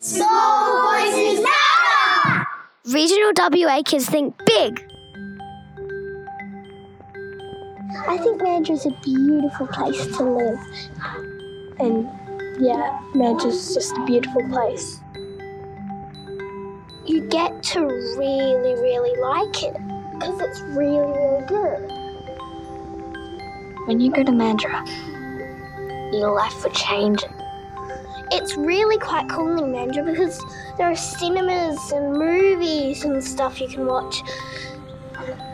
Small voices matter! Regional WA kids think big. I think Mandurah's a beautiful place to live. And yeah, Mandurah's just a beautiful place. You get to really, really like it because it's really, really good. When you go to Mandurah, your life will change. It's really quite cool in Mandurah because there are cinemas and movies and stuff you can watch.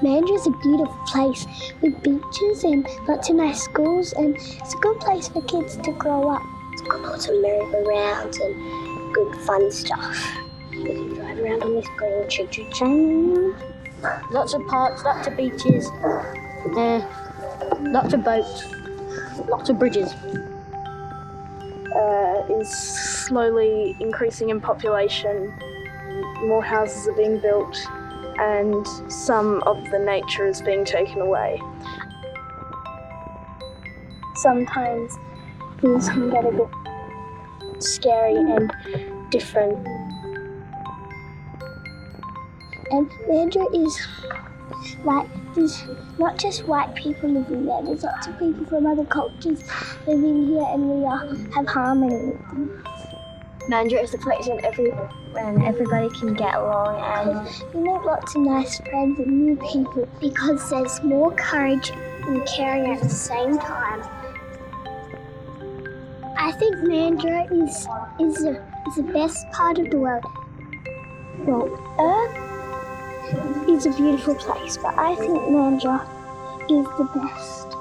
Mandurah is a beautiful place with beaches and lots of nice schools, and it's a good place for kids to grow up. It's got lots of merry-go-rounds and good fun stuff. You can drive around on this green choo-choo train. Lots of parks, lots of beaches, uh, lots of boats, lots of bridges. Uh, is slowly increasing in population. More houses are being built, and some of the nature is being taken away. Sometimes things can get a bit scary and different. And Mandurah is like there's not just white people living there. There's lots of people from other cultures living here, and we all have harmony with them. Mandurah is a place when every when everybody can get along and You make lots of nice friends and new people because there's more courage and caring at the same time. I think Mandurah is is the, is the best part of the world. Well, is a beautiful place, but I think Mandurah is the best.